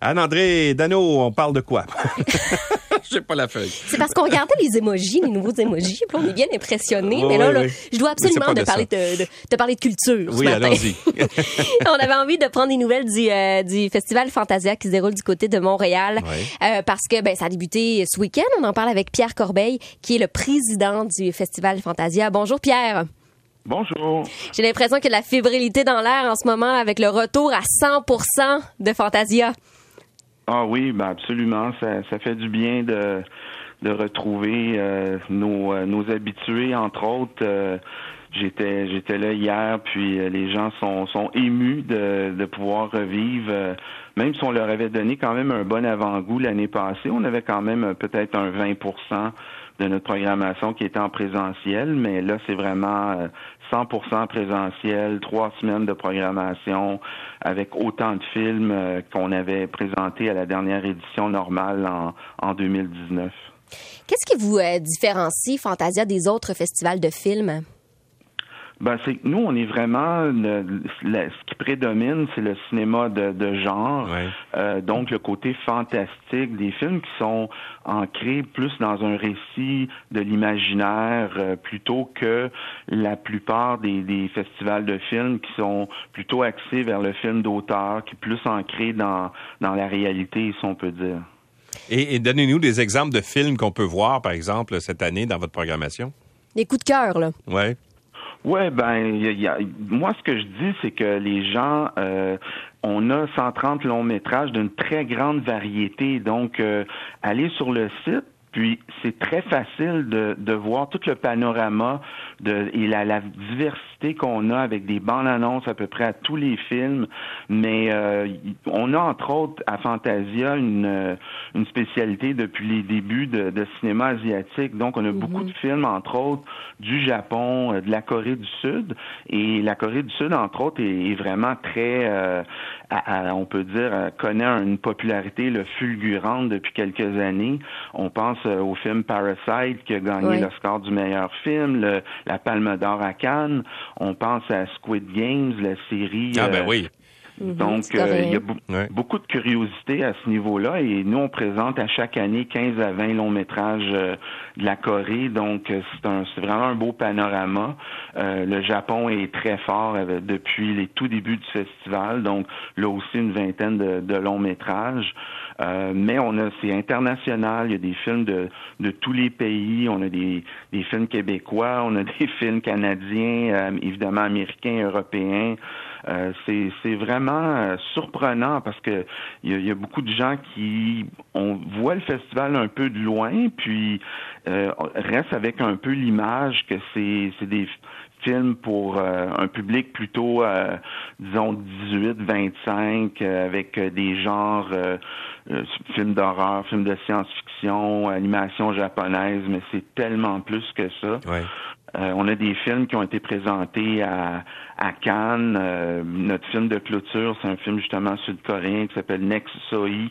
Anne-André Dano, on parle de quoi? J'ai pas la feuille. C'est parce qu'on regardait les émojis, les nouveaux émojis, puis on est bien impressionnés. mais là, je dois absolument te parler de, parler de culture. Oui, allons-y. on avait envie de prendre des nouvelles du, euh, du Festival Fantasia qui se déroule du côté de Montréal. Euh, parce que ben, ça a débuté ce week-end. On en parle avec Pierre Corbeil, qui est le président du Festival Fantasia. Bonjour Pierre. Bonjour. J'ai l'impression que la fébrilité dans l'air en ce moment avec le retour à 100% de Fantasia. Ah oui, ben absolument. Ça, ça fait du bien de, de retrouver euh, nos, euh, nos habitués, entre autres. Euh, j'étais j'étais là hier, puis les gens sont, sont émus de, de pouvoir revivre. même si on leur avait donné quand même un bon avant-goût l'année passée, on avait quand même peut-être un 20 de notre programmation qui était en présentiel, mais là, c'est vraiment 100% présentiel, trois semaines de programmation avec autant de films euh, qu'on avait présentés à la dernière édition normale en, en 2019. Qu'est-ce qui vous euh, différencie Fantasia des autres festivals de films? Ben, c'est nous, on est vraiment ce qui prédomine, c'est le cinéma de, genre. Euh, donc le côté fantastique des films qui sont ancrés plus dans un récit de l'imaginaire euh, plutôt que la plupart des, des, festivals de films qui sont plutôt axés vers le film d'auteur, qui est plus ancré dans, dans la réalité, si on peut dire. Et, et donnez-nous des exemples de films qu'on peut voir, par exemple, cette année dans votre programmation. Des coups de cœur, là. Oui. Ouais, ben, y a, moi, ce que je dis, c'est que les gens, euh, on a 130 longs métrages d'une très grande variété. Donc, euh, allez sur le site, puis c'est très facile de, de voir tout le panorama de, et la, la diversité qu'on a avec des bandes annonces à peu près à tous les films. Mais euh, on a entre autres à Fantasia une, une spécialité depuis les débuts de, de cinéma asiatique. Donc on a beaucoup de films entre autres du Japon, euh, de la Corée du Sud. Et la Corée du Sud entre autres est, vraiment très, euh, on peut dire, connaît une popularité le fulgurante depuis quelques années. On pense euh, au film Parasite qui a gagné le score du meilleur film, la Palme d'Or à Cannes. On pense à Squid Games, la série. Ah ben euh, oui. Mhm, Donc, euh, il y a beaucoup de curiosité à ce niveau-là et nous, on présente à chaque année 15 à 20 longs métrages de la Corée. Donc, c'est vraiment un beau panorama. le Japon est très fort depuis les tout débuts du festival. Donc, là aussi, une vingtaine de, de longs métrages. Euh, mais on a, c'est international. Il y a des films de, de tous les pays. On a des, des films québécois, on a des films canadiens, euh, évidemment américains, européens. Euh, c'est, c'est vraiment surprenant parce que il y, a, y, a, beaucoup de gens qui on voit le festival un peu de loin, puis euh, reste avec un peu l'image que c'est, c'est des films pour un public plutôt, disons, 18-25, avec des genres euh, film d'horreur, film de science-fiction, animation japonaise, mais c'est tellement plus que ça. Euh, on a des films qui ont été présentés à, à Cannes. Euh, notre film de clôture, c'est un film justement sud-coréen qui s'appelle Next Soi,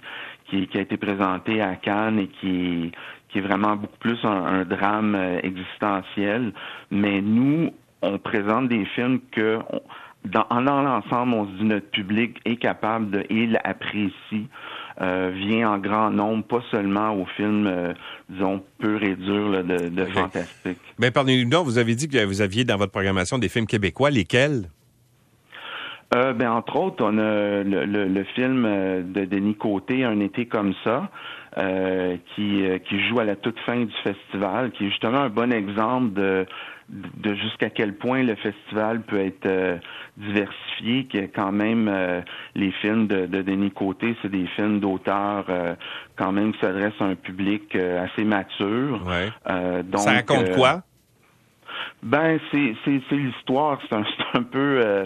qui, qui, a été présenté à Cannes et qui, qui est vraiment beaucoup plus un, drame existentiel. Mais nous, on présente des films que dans, dans l'ensemble, on se dit notre public est capable de, il apprécie. Euh, vient en grand nombre, pas seulement aux films, euh, disons, purs et durs de, de fantastique. Parlez-nous donc, vous avez dit que vous aviez dans votre programmation des films québécois, lesquels? Euh, ben, entre autres, on a le, le, film euh, de Denis Côté, Un été comme ça, euh, qui, qui joue à la toute fin du festival, qui est justement un bon exemple de de jusqu'à quel point le festival peut être euh, diversifié, que quand même euh, les films de, de Denis Côté, c'est des films d'auteurs euh, quand même qui s'adressent à un public assez mature. donc, Ça raconte quoi? Ben, c'est, l'histoire, c'est un, c'est un peu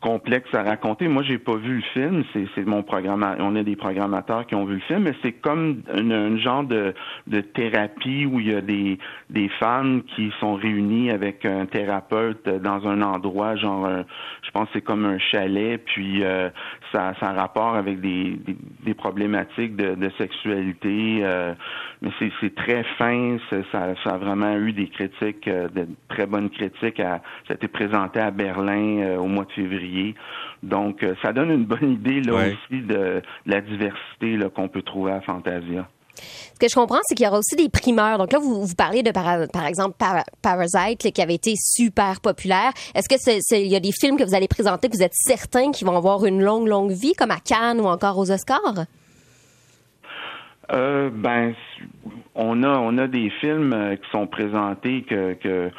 complexe à raconter. Moi, j'ai pas vu le film. C'est mon programme. On a des programmateurs qui ont vu le film, mais c'est comme un, genre de, de thérapie où il y a des, des femmes qui sont réunies avec un thérapeute dans un endroit, genre, je pense c'est comme un chalet, puis euh, ça, ça a rapport avec des, des, problématiques de, de sexualité. Euh, mais c'est très fin. Ça, ça a vraiment eu des critiques, euh, de très bonnes critiques. À, ça a été présenté à Berlin au mois de février février. Donc, ça donne une bonne idée là aussi de, la diversité qu'on peut trouver à Fantasia. Ce que je comprends, c'est qu'il y aura aussi des primeurs. Donc là, vous, vous parlez de, par, exemple, Parasite, qui avait été super populaire. Est-ce que c'est, il y a des films que vous allez présenter que vous êtes certain qu'ils vont avoir une longue, longue vie, comme à Cannes ou encore aux Oscars? Euh, ben, on a, on a des films euh, qui sont présentés que, que,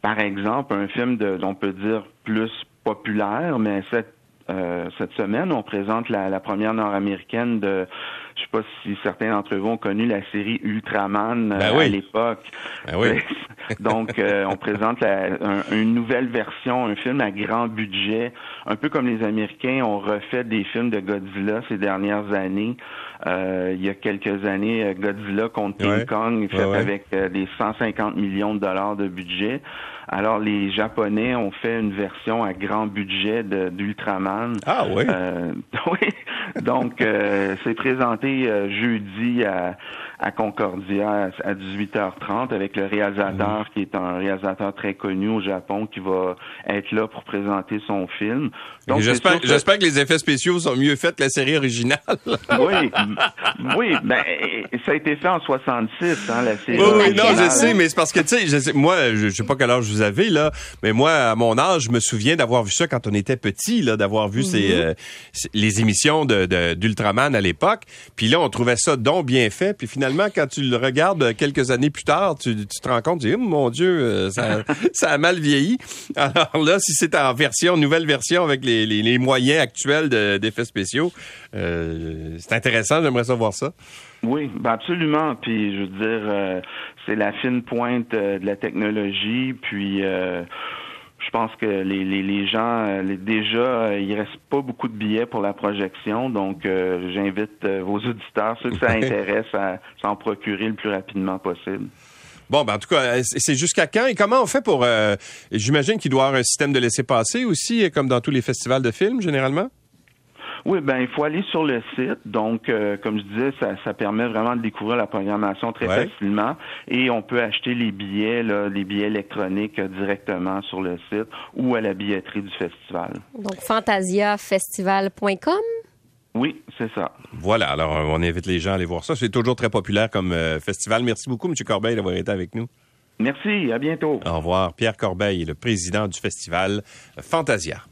par exemple, un film de, on peut dire plus populaire, mais cette euh, cette semaine, on présente la, la première nord-américaine de je sais pas si certains d'entre vous ont connu la série Ultraman ben euh, à l'époque. Ben oui. Donc, euh, on présente la, une nouvelle version, un film à grand budget, un peu comme les Américains ont refait des films de Godzilla ces dernières années. Euh, il y a quelques années, Godzilla contre King Kong, fait avec des 150 millions de dollars de budget. Alors, les Japonais ont fait une version à grand budget d'Ultraman. Ah oui? oui. Donc, c'est présenté euh, jeudi à, à Concordia à 18h30 avec le réalisateur mhm. qui est un réalisateur très connu au Japon qui va être là pour présenter son film. Donc j'espère que... j'espère que les effets spéciaux sont mieux faits que la série originale. oui, oui, ben ça a été fait en 66 hein, la série. Oui, non, je sais, mais c'est parce que tu sais, moi, je, sais pas quel âge vous avez là, mais moi à mon âge, je me souviens d'avoir vu ça quand on était petit là, d'avoir vu ces, mhm. euh, les émissions de d'Ultraman à l'époque. Puis là, on trouvait ça donc bien fait, puis finalement quand tu le regardes quelques années plus tard, tu, te rends compte, tu dis, oh, mon Dieu, euh, ça, a mal vieilli. Alors là, si c'est en version, nouvelle version avec les, moyens actuels d'effets spéciaux, euh, c'est intéressant, j'aimerais savoir ça. Oui, ben absolument. Puis je veux dire, euh, c'est la fine pointe de la technologie. Puis pense que les, les, les gens, euh, déjà, euh, il reste pas beaucoup de billets pour la projection, donc euh, j'invite vos auditeurs, ceux que ça intéresse, à s'en procurer le plus rapidement possible. Bon, ben en tout cas, c'est jusqu'à quand et comment on fait pour J'imagine qu'il doit y avoir un système de laisser passer aussi, comme dans tous les festivals de films généralement? Oui, ben il faut aller sur le site. Donc, euh, comme je disais, ça, ça, permet vraiment de découvrir la programmation très facilement. Et on peut acheter les billets, là, les billets électroniques euh, directement sur le site ou à la billetterie du festival. Donc, fantasiafestival.com? Oui, c'est ça. Voilà, alors on invite les gens à aller voir ça. C'est toujours très populaire comme euh, festival. Merci beaucoup, M. Corbeil, d'avoir été avec nous. Merci, à bientôt. Au revoir. Pierre Corbeil, le président du festival Fantasia.